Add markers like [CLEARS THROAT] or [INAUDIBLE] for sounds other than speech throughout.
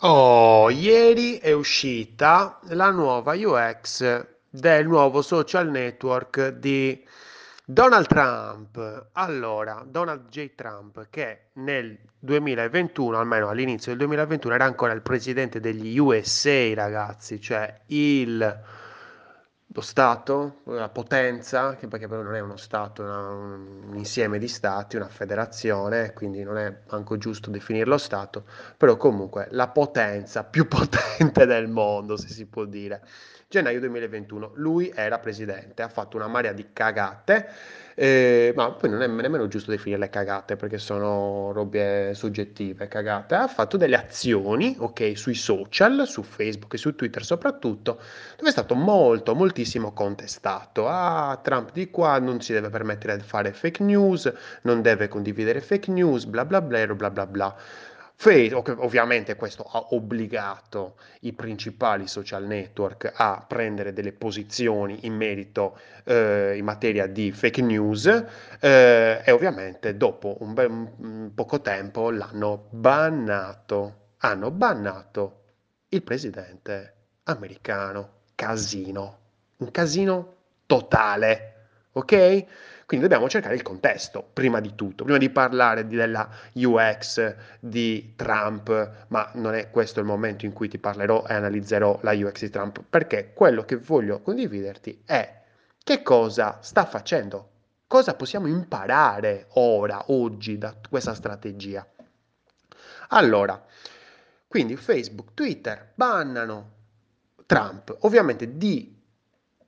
Oh, ieri è uscita la nuova UX del nuovo social network di Donald Trump. Allora, Donald J. Trump, che nel 2021, almeno all'inizio del 2021, era ancora il presidente degli USA, ragazzi, cioè il lo Stato, la potenza, che perché però non è uno Stato, è un insieme di Stati, una federazione, quindi non è manco giusto definirlo Stato, però comunque la potenza più [LAUGHS] potente del mondo, se si può dire. Gennaio 2021, lui era presidente, ha fatto una marea di cagate, eh, ma poi non è nemmeno giusto definirle cagate perché sono robe soggettive, cagate. Ha fatto delle azioni, ok, sui social, su Facebook e su Twitter soprattutto, dove è stato molto, moltissimo contestato. Ah, Trump di qua non si deve permettere di fare fake news, non deve condividere fake news, bla bla bla, bla bla bla. Facebook, ovviamente questo ha obbligato i principali social network a prendere delle posizioni in merito eh, in materia di fake news eh, e ovviamente dopo un, bel- un poco tempo l'hanno bannato. Hanno bannato il presidente americano. Casino. Un casino totale. Ok? Quindi dobbiamo cercare il contesto, prima di tutto, prima di parlare della UX di Trump, ma non è questo il momento in cui ti parlerò e analizzerò la UX di Trump, perché quello che voglio condividerti è che cosa sta facendo, cosa possiamo imparare ora, oggi, da questa strategia. Allora, quindi Facebook, Twitter bannano Trump, ovviamente di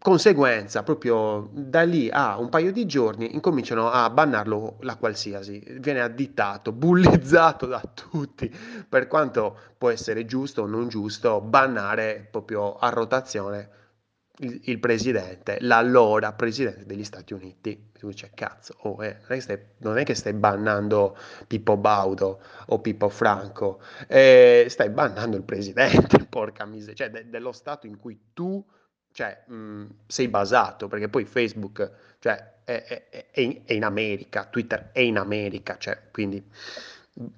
conseguenza, proprio da lì a un paio di giorni incominciano a bannarlo la qualsiasi, viene additato, bullizzato da tutti, per quanto può essere giusto o non giusto bannare proprio a rotazione il, il presidente, l'allora presidente degli Stati Uniti. Tu dici, cazzo, oh, eh, non è stai, non è che stai bannando Pippo Baudo o Pippo Franco, eh, stai bannando il presidente, [LAUGHS] porca miseria, cioè de- dello Stato in cui tu cioè, mh, sei basato, perché poi Facebook, cioè, è, è- è in America, Twitter è in America, cioè, quindi,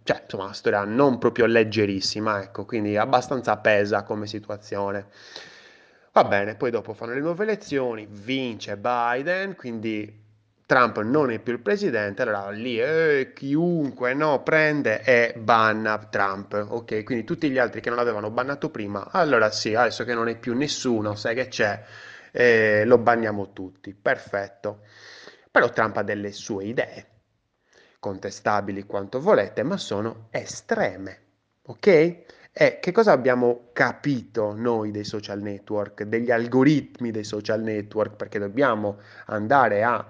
cioè, insomma, una storia non proprio leggerissima, ecco, quindi abbastanza pesa come situazione. Va bene, poi dopo fanno le nuove elezioni, vince Biden, quindi Trump non è più il presidente, allora lì eh, chiunque no, prende e banna Trump, ok? Quindi tutti gli altri che non l'avevano bannato prima, allora sì, adesso che non è più nessuno, sai che c'è, eh, lo banniamo tutti, perfetto. Però Trump ha delle sue idee, contestabili quanto volete, ma sono estreme, ok? E che cosa abbiamo capito noi dei social network, degli algoritmi dei social network? Perché dobbiamo andare a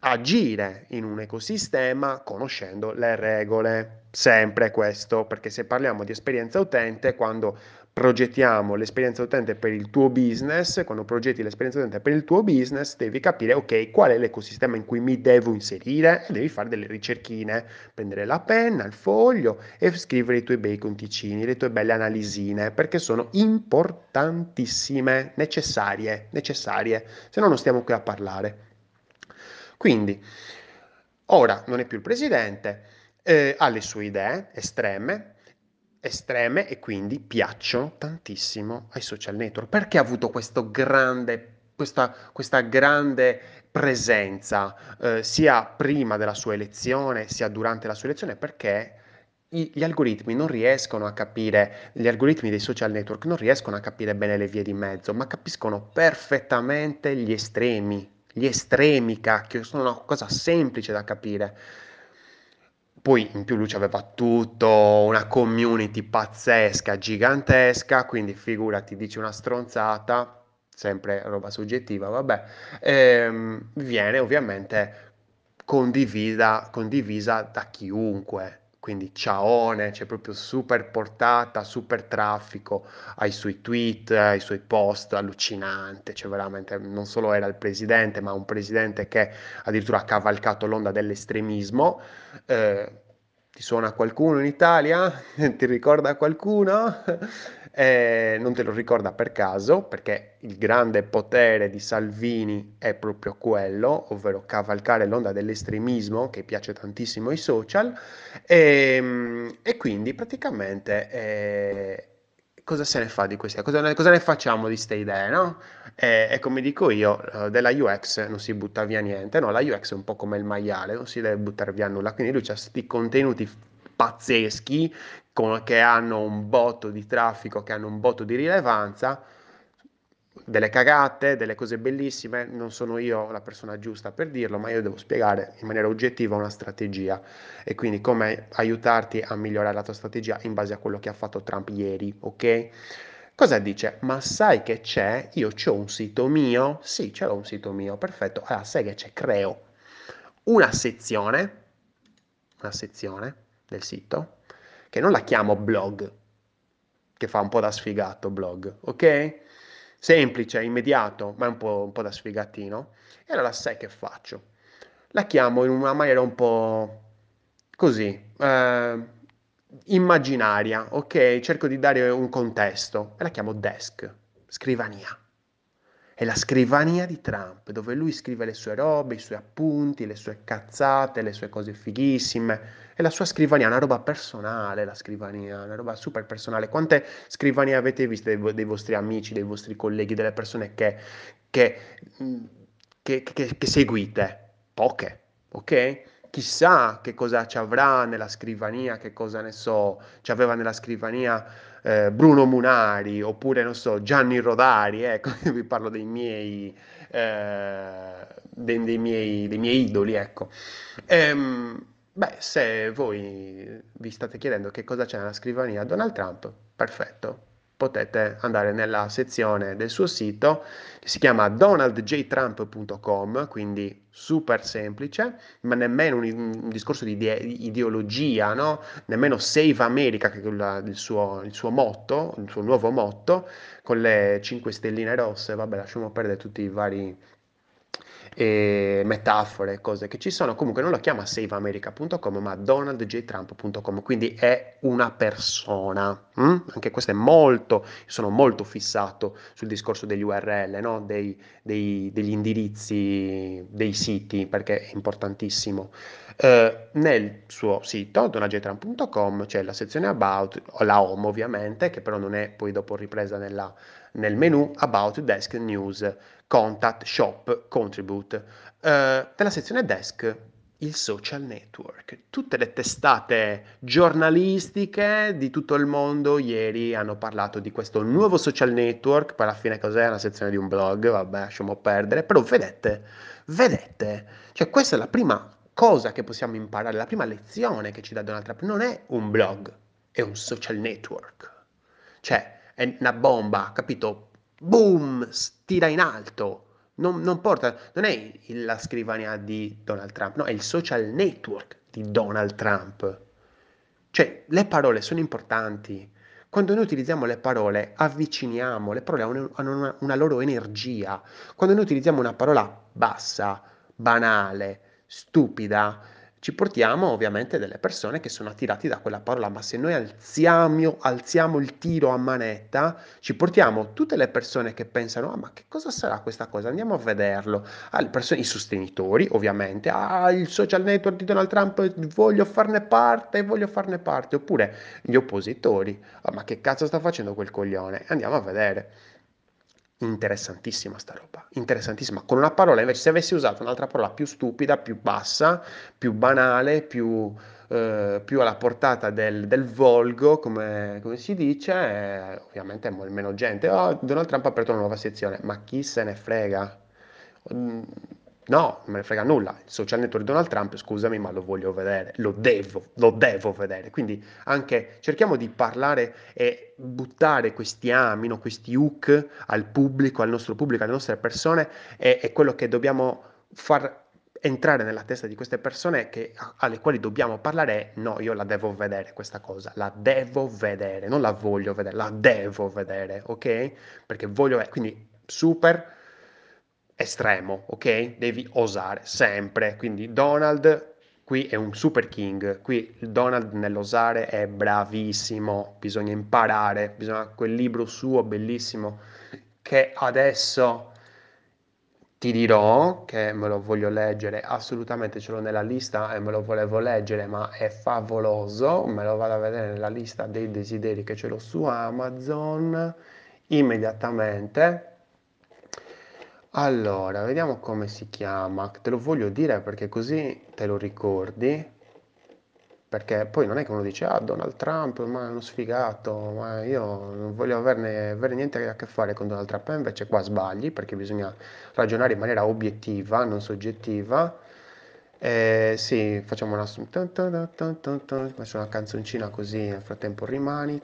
agire in un ecosistema conoscendo le regole. Sempre questo, perché se parliamo di esperienza utente, quando progettiamo l'esperienza utente per il tuo business, quando progetti l'esperienza utente per il tuo business, devi capire, ok, qual è l'ecosistema in cui mi devo inserire e devi fare delle ricerchine, prendere la penna, il foglio e scrivere i tuoi bei conticini, le tue belle analisine, perché sono importantissime, necessarie, necessarie, se no non stiamo qui a parlare. Quindi, ora non è più il presidente, eh, ha le sue idee estreme, estreme e quindi piacciono tantissimo ai social network. Perché ha avuto grande, questa, questa grande presenza, eh, sia prima della sua elezione, sia durante la sua elezione? Perché gli algoritmi non riescono a capire, gli algoritmi dei social network non riescono a capire bene le vie di mezzo, ma capiscono perfettamente gli estremi. Gli estremi, cacchio, sono una cosa semplice da capire. Poi in più lui aveva tutto, una community pazzesca, gigantesca, quindi figurati, dici una stronzata, sempre roba soggettiva, vabbè, ehm, viene ovviamente condivisa, condivisa da chiunque. Quindi ciaone, c'è proprio super portata, super traffico ai suoi tweet, ai suoi post, allucinante, cioè veramente non solo era il presidente, ma un presidente che addirittura ha cavalcato l'onda dell'estremismo, eh, Ti suona qualcuno in Italia? [LAUGHS] Ti ricorda qualcuno? Eh, non te lo ricorda per caso, perché il grande potere di Salvini è proprio quello, ovvero cavalcare l'onda dell'estremismo che piace tantissimo ai social, e, ehm, e quindi praticamente eh, cosa se ne fa di queste cosa, cosa ne facciamo di queste idee, no? E, e, come dico io, eh, della UX non si butta via niente, no? La UX è un po' come il maiale, non si deve buttare via nulla, quindi lui ha questi contenuti pazzeschi con, che hanno un botto di traffico, che hanno un botto di rilevanza, delle cagate, delle cose bellissime, non sono io la persona giusta per dirlo, ma io devo spiegare in maniera oggettiva una strategia e quindi come aiutarti a migliorare la tua strategia in base a quello che ha fatto Trump ieri, ok? Cosa dice? Ma sai che c'è? Io ho un sito mio? Sì, c'è un sito mio, perfetto. Allora, sai che c'è? Creo una sezione, una sezione del sito che non la chiamo blog, che fa un po' da sfigato blog, ok? Semplice, immediato, ma un po', un po' da sfigatino. E allora sai che faccio? La chiamo in una maniera un po' così, eh, immaginaria, ok? Cerco di dare un contesto e la chiamo desk, scrivania. È la scrivania di Trump, dove lui scrive le sue robe, i suoi appunti, le sue cazzate, le sue cose fighissime è la sua scrivania, una roba personale, la scrivania, una roba super personale. Quante scrivanie avete viste dei, dei vostri amici, dei vostri colleghi, delle persone che, che, che, che seguite? Poche, ok? chissà che cosa ci avrà nella scrivania, che cosa ne so, ci aveva nella scrivania eh, Bruno Munari oppure non so Gianni Rodari, ecco, [LAUGHS] vi parlo dei miei, eh, dei, dei, miei, dei miei idoli, ecco. Ehm, Beh, se voi vi state chiedendo che cosa c'è nella scrivania Donald Trump, perfetto. Potete andare nella sezione del suo sito che si chiama donaldjtrump.com, quindi super semplice, ma nemmeno un, un discorso di ide- ideologia, no? nemmeno Save America, che è il, il, suo, il suo motto, il suo nuovo motto, con le 5 stelline rosse, vabbè lasciamo perdere tutti i vari e metafore, cose che ci sono. Comunque non lo chiama saveamerica.com, ma donaldjtrump.com, quindi è una persona. Mm? Anche questo è molto, sono molto fissato sul discorso degli URL, no? dei, dei, degli indirizzi dei siti, perché è importantissimo. Uh, nel suo sito donaldjtrump.com c'è la sezione About, la Home ovviamente, che però non è poi dopo ripresa nella, nel menu About Desk News Contact, Shop, Contribute. Uh, nella sezione Desk il social network. Tutte le testate giornalistiche di tutto il mondo ieri hanno parlato di questo nuovo social network, poi alla fine cos'è? Una sezione di un blog, vabbè, lasciamo perdere, però vedete, vedete, cioè questa è la prima cosa che possiamo imparare, la prima lezione che ci dà Donald Trump, non è un blog, è un social network. Cioè, è una bomba, capito? boom, tira in alto. Non, non, porta, non è la scrivania di Donald Trump, no, è il social network di Donald Trump. Cioè, le parole sono importanti. Quando noi utilizziamo le parole, avviciniamo, le parole hanno una, una loro energia. Quando noi utilizziamo una parola bassa, banale, stupida, ci portiamo ovviamente delle persone che sono attirati da quella parola, ma se noi alziamo, alziamo il tiro a manetta, ci portiamo tutte le persone che pensano, ah ma che cosa sarà questa cosa? Andiamo a vederlo. Ah, persone, I sostenitori ovviamente, ah il social network di Donald Trump, voglio farne parte, voglio farne parte, oppure gli oppositori, ah ma che cazzo sta facendo quel coglione? Andiamo a vedere. Interessantissima sta roba, interessantissima. Con una parola, invece, se avessi usato un'altra parola più stupida, più bassa, più banale, più, eh, più alla portata del, del volgo, come, come, si dice, eh, ovviamente meno gente. Oh, Donald Trump ha aperto una nuova sezione, ma chi se ne frega? No, non me ne frega nulla. Il social network di Donald Trump, scusami, ma lo voglio vedere, lo devo, lo devo vedere. Quindi anche cerchiamo di parlare e buttare questi ami, no, questi hook al pubblico, al nostro pubblico, alle nostre persone, è, è quello che dobbiamo far entrare nella testa di queste persone che, alle quali dobbiamo parlare è no, io la devo vedere questa cosa, la devo vedere, non la voglio vedere, la devo vedere, ok? Perché voglio vedere, quindi super estremo, ok? Devi osare sempre. Quindi Donald qui è un super king, qui Donald nell'osare è bravissimo, bisogna imparare, bisogna quel libro suo bellissimo che adesso ti dirò che me lo voglio leggere, assolutamente ce l'ho nella lista e me lo volevo leggere, ma è favoloso, me lo vado a vedere nella lista dei desideri che ce l'ho su Amazon immediatamente. Allora, vediamo come si chiama, te lo voglio dire perché così te lo ricordi perché poi non è che uno dice ah Donald Trump ma è uno sfigato ma io non voglio averne, avere niente a che fare con Donald Trump e invece qua sbagli perché bisogna ragionare in maniera obiettiva non soggettiva eh, sì facciamo una faccio una canzoncina così nel frattempo rimani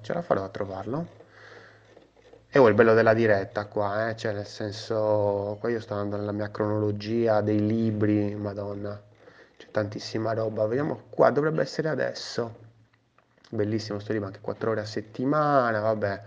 ce la farò a trovarlo e poi il bello della diretta qua, eh? Cioè nel senso, qua io sto andando nella mia cronologia dei libri, madonna, c'è tantissima roba. Vediamo qua, dovrebbe essere adesso. Bellissimo sto libro, anche 4 ore a settimana, vabbè.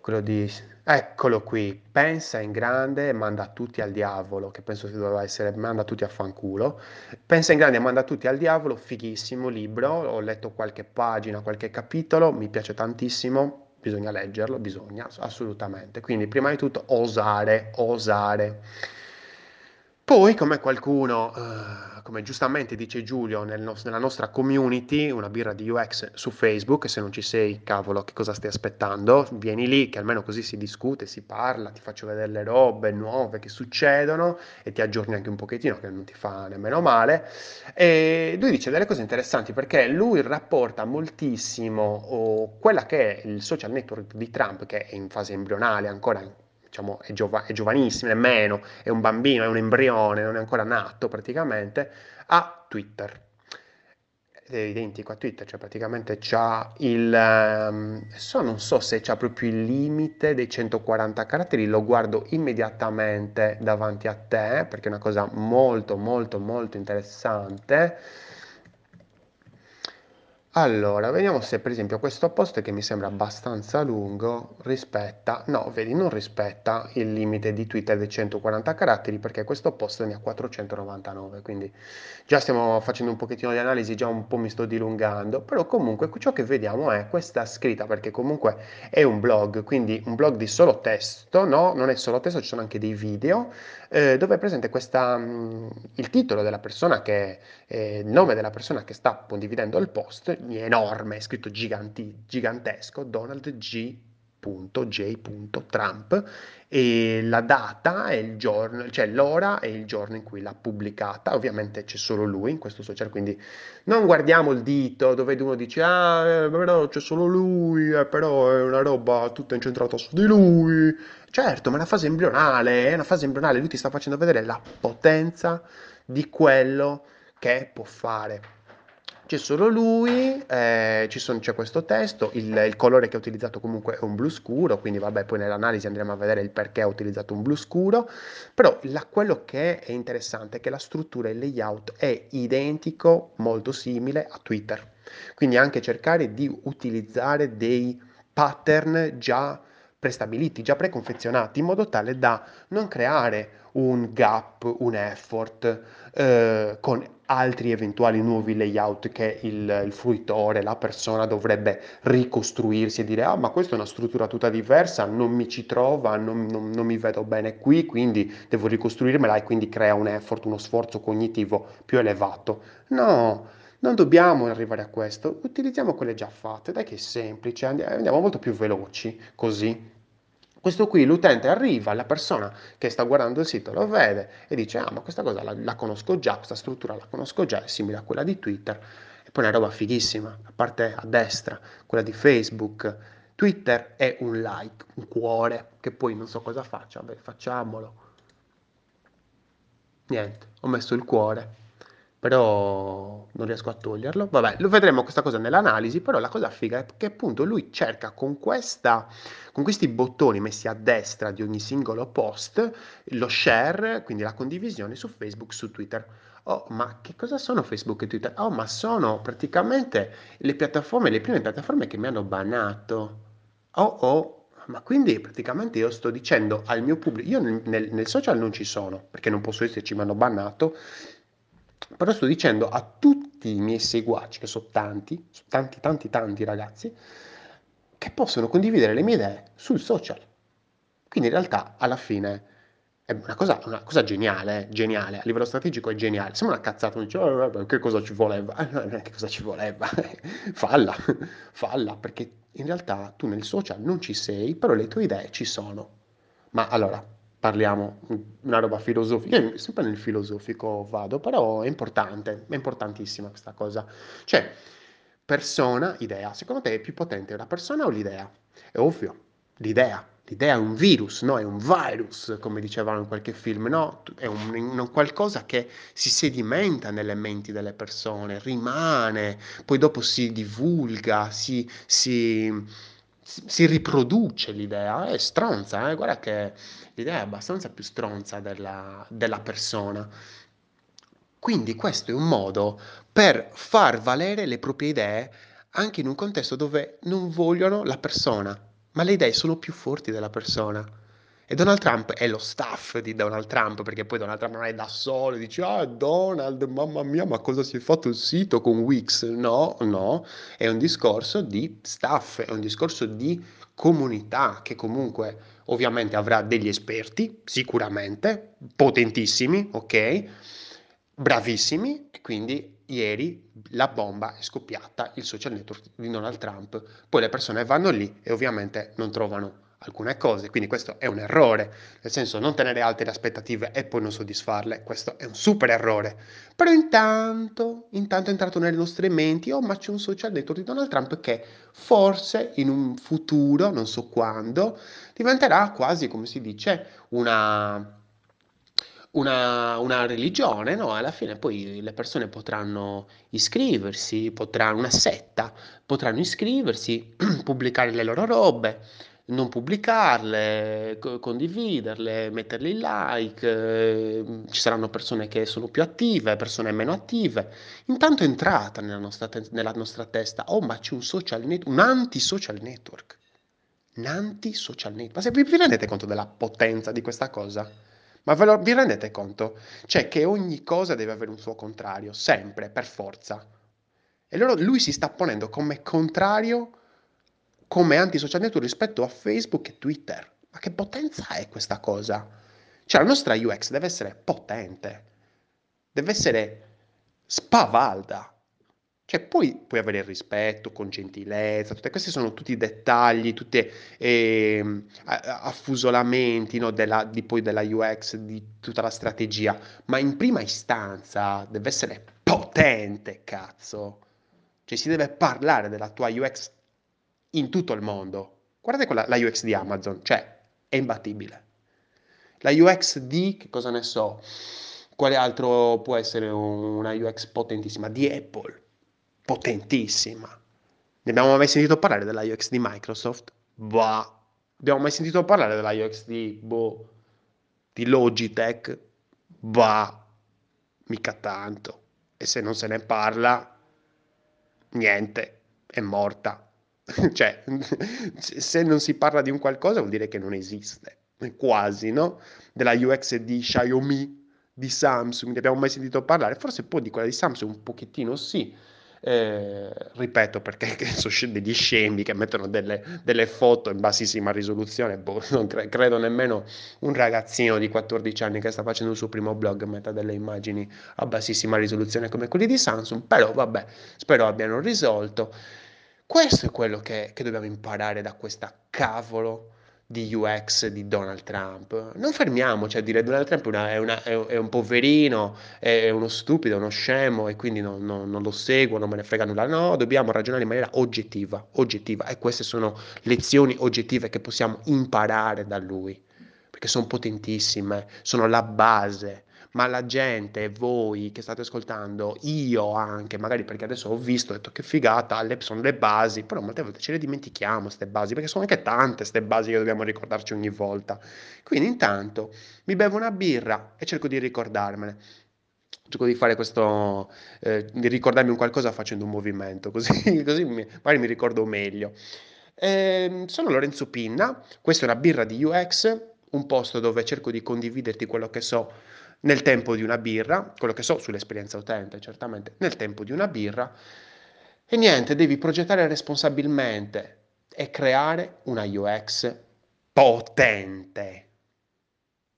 Quello di... Eccolo qui, pensa in grande e manda tutti al diavolo, che penso che doveva essere manda tutti a fanculo. Pensa in grande e manda tutti al diavolo, fighissimo libro, ho letto qualche pagina, qualche capitolo, mi piace tantissimo bisogna leggerlo, bisogna assolutamente. Quindi prima di tutto osare, osare. Poi, come qualcuno, eh, come giustamente dice Giulio nel no- nella nostra community, una birra di UX su Facebook, se non ci sei, cavolo, che cosa stai aspettando? Vieni lì, che almeno così si discute, si parla, ti faccio vedere le robe nuove che succedono e ti aggiorni anche un pochettino, che non ti fa nemmeno male. E lui dice delle cose interessanti perché lui rapporta moltissimo oh, quella che è il social network di Trump, che è in fase embrionale ancora diciamo, è, giova- è giovanissimo, è meno, è un bambino, è un embrione, non è ancora nato praticamente, a Twitter. È identico a Twitter, cioè praticamente c'ha il... Um, so, non so se c'ha proprio il limite dei 140 caratteri, lo guardo immediatamente davanti a te perché è una cosa molto molto molto interessante allora, vediamo se per esempio questo post che mi sembra abbastanza lungo rispetta, no, vedi, non rispetta il limite di Twitter dei 140 caratteri perché questo post ne ha 499, quindi già stiamo facendo un pochettino di analisi, già un po' mi sto dilungando, però comunque ciò che vediamo è questa scritta perché comunque è un blog, quindi un blog di solo testo, no? Non è solo testo, ci sono anche dei video eh, dove è presente questa, mh, mm, il titolo della persona che, eh, il nome della persona che sta condividendo il post, enorme, è scritto giganti, gigantesco, Donald G. J. Trump e la data e il giorno, cioè l'ora e il giorno in cui l'ha pubblicata. Ovviamente c'è solo lui in questo social, quindi non guardiamo il dito dove uno dice ah, eh, però c'è solo lui, eh, però è una roba tutta incentrata su di lui. Certo, ma è una fase embrionale, è una fase embrionale, lui ti sta facendo vedere la potenza di quello che può fare. C'è solo lui, eh, sono, c'è questo testo, il, il, colore che ha utilizzato comunque è un blu scuro, quindi vabbè poi nell'analisi andremo a vedere il perché ha utilizzato un blu scuro, però la, quello che è interessante è che la struttura e il layout è identico, molto simile a Twitter, quindi anche cercare di utilizzare dei pattern già prestabiliti, già preconfezionati, in modo tale da non creare un gap, un effort eh, con altri eventuali nuovi layout che il, il, fruitore, la persona dovrebbe ricostruirsi e dire ah ma questa è una struttura tutta diversa, non mi ci trova, non, non, non mi vedo bene qui, quindi devo ricostruirmela e quindi crea un effort, uno sforzo cognitivo più elevato. No, non dobbiamo arrivare a questo, utilizziamo quelle già fatte, dai che è semplice, andiamo molto più veloci così. Questo qui l'utente arriva, la persona che sta guardando il sito lo vede e dice ah ma questa cosa la, la conosco già, questa struttura la conosco già, è simile a quella di Twitter. E poi una roba fighissima, a parte a destra, quella di Facebook. Twitter è un like, un cuore, che poi non so cosa faccia, vabbè facciamolo. Niente, ho messo il cuore però non riesco a toglierlo. Vabbè, lo vedremo questa cosa nell'analisi, però la cosa figa è che appunto lui cerca con, questa, con questi bottoni messi a destra di ogni singolo post lo share, quindi la condivisione su Facebook, su Twitter. Oh, ma che cosa sono Facebook e Twitter? Oh, ma sono praticamente le piattaforme, le prime piattaforme che mi hanno banato. Oh, oh, Ma quindi praticamente io sto dicendo al mio pubblico, io nel, nel- social non ci sono, perché non posso esserci, mi hanno bannato, però sto dicendo a tutti i miei seguaci, che sono tanti, sono tanti, tanti, tanti ragazzi, che possono condividere le mie idee sul social. Quindi in realtà alla fine è una cosa, una cosa geniale, eh, geniale, a livello strategico è geniale. Sembra una cazzata, uno dice, "Oh, vabbè, che cosa ci voleva? [LAUGHS] Che cosa ci voleva, [LAUGHS] falla, [LAUGHS] falla, perché in realtà tu nel social non ci sei, però le tue idee ci sono. Ma allora, parliamo una roba filosofica, io sempre nel filosofico vado, però è importante, è importantissima questa cosa. Cioè, persona, idea, secondo te è più potente la persona o l'idea? È ovvio, l'idea. L'idea è un virus, no? È un virus, come dicevano in qualche film, no? È un, un qualcosa che si sedimenta nelle menti delle persone, rimane, poi dopo si divulga, si, si, si riproduce l'idea. È stronza, eh? Guarda che l'idea è abbastanza più stronza della, della persona. Quindi questo è un modo per far valere le proprie idee anche in un contesto dove non vogliono la persona, ma le idee sono più forti della persona. E Donald Trump è lo staff di Donald Trump, perché poi Donald Trump non è da solo, dici, ah Donald, mamma mia, ma cosa si è fatto il sito con Wix? No, no, è un discorso di staff, è un discorso di comunità che comunque ovviamente avrà degli esperti, sicuramente, potentissimi, ok? Bravissimi, quindi ieri la bomba è scoppiata, il social network di Donald Trump, poi le persone vanno lì e ovviamente non trovano alcune cose, quindi questo è un errore, nel senso non tenere alte le aspettative e poi non soddisfarle, questo è un super errore. Però intanto, intanto è entrato nelle nostre menti, oh ma c'è un social network di Donald Trump che forse in un futuro, non so quando, diventerà quasi, come si dice, una una, una religione, no? Alla fine poi le persone potranno iscriversi, potranno, una setta, potranno iscriversi, [CLEARS THROAT] pubblicare le loro robe, non pubblicarle, co- condividerle, metterle in like, eh, ci saranno persone che sono più attive, persone meno attive. Intanto è entrata nella nostra, te- nella nostra testa, oh ma c'è un social network, un anti-social network, un anti-social network. Ma se vi vi rendete conto della potenza di questa cosa? Ma ve lo, vi rendete conto? Cioè che ogni cosa deve avere un suo contrario, sempre, per forza. E loro, lui si sta ponendo come contrario, come anti-social network rispetto a Facebook e Twitter. Ma che potenza è questa cosa? Cioè la nostra UX deve essere potente, deve essere spavalda. Cioè, poi puoi avere il rispetto, con gentilezza, tutte questi sono tutti dettagli, tutti ehm, affusolamenti, no, della, di, poi della UX, di tutta la strategia, ma in prima istanza deve essere potente, cazzo. Cioè, si deve parlare della tua UX in tutto il mondo. Guardate quella, la UX di Amazon, cioè, è imbattibile. La UX di, che cosa ne so, quale altro può essere una UX potentissima? Di Apple potentissima. Ne abbiamo mai sentito parlare della UX di Microsoft? Bah. Abbiamo mai sentito parlare della UX di, boh, di Logitech? Bah. Mica tanto. E se non se ne parla, niente, è morta. [LAUGHS] cioè, [LAUGHS] se non si parla di un qualcosa vuol dire che non esiste. Quasi, no? Della UX di Xiaomi, di Samsung, ne abbiamo mai sentito parlare? Forse poi di quella di Samsung un pochettino sì, eh, ripeto perché [LAUGHS] sono degli scemi che mettono delle, delle, foto in bassissima risoluzione, boh, non cre- credo nemmeno un ragazzino di 14 anni che sta facendo il suo primo blog metta delle immagini a bassissima risoluzione come quelli di Samsung, però vabbè, spero abbiano risolto. Questo è quello che, che dobbiamo imparare da questa cavolo di UX di Donald Trump. Non fermiamoci a dire Donald Trump è, una, è, una, è un poverino, è uno stupido, uno scemo e quindi non, non, non, lo seguo, non me ne frega nulla. No, dobbiamo ragionare in maniera oggettiva, oggettiva e queste sono lezioni oggettive che possiamo imparare da lui, perché sono potentissime, sono la base ma la gente, voi che state ascoltando, io anche, magari perché adesso ho visto, ho detto che figata, le, sono le basi, però molte volte ce le dimentichiamo queste basi, perché sono anche tante queste basi che dobbiamo ricordarci ogni volta. Quindi intanto mi bevo una birra e cerco di ricordarmene cerco di fare questo, eh, di ricordarmi un qualcosa facendo un movimento, [LAUGHS] così, così mi, magari mi ricordo meglio. Ehm, sono Lorenzo Pinna, questa è una birra di UX, un posto dove cerco di condividerti quello che so nel tempo di una birra, quello che so sull'esperienza utente, certamente, nel tempo di una birra. E niente, devi progettare responsabilmente e creare una UX potente.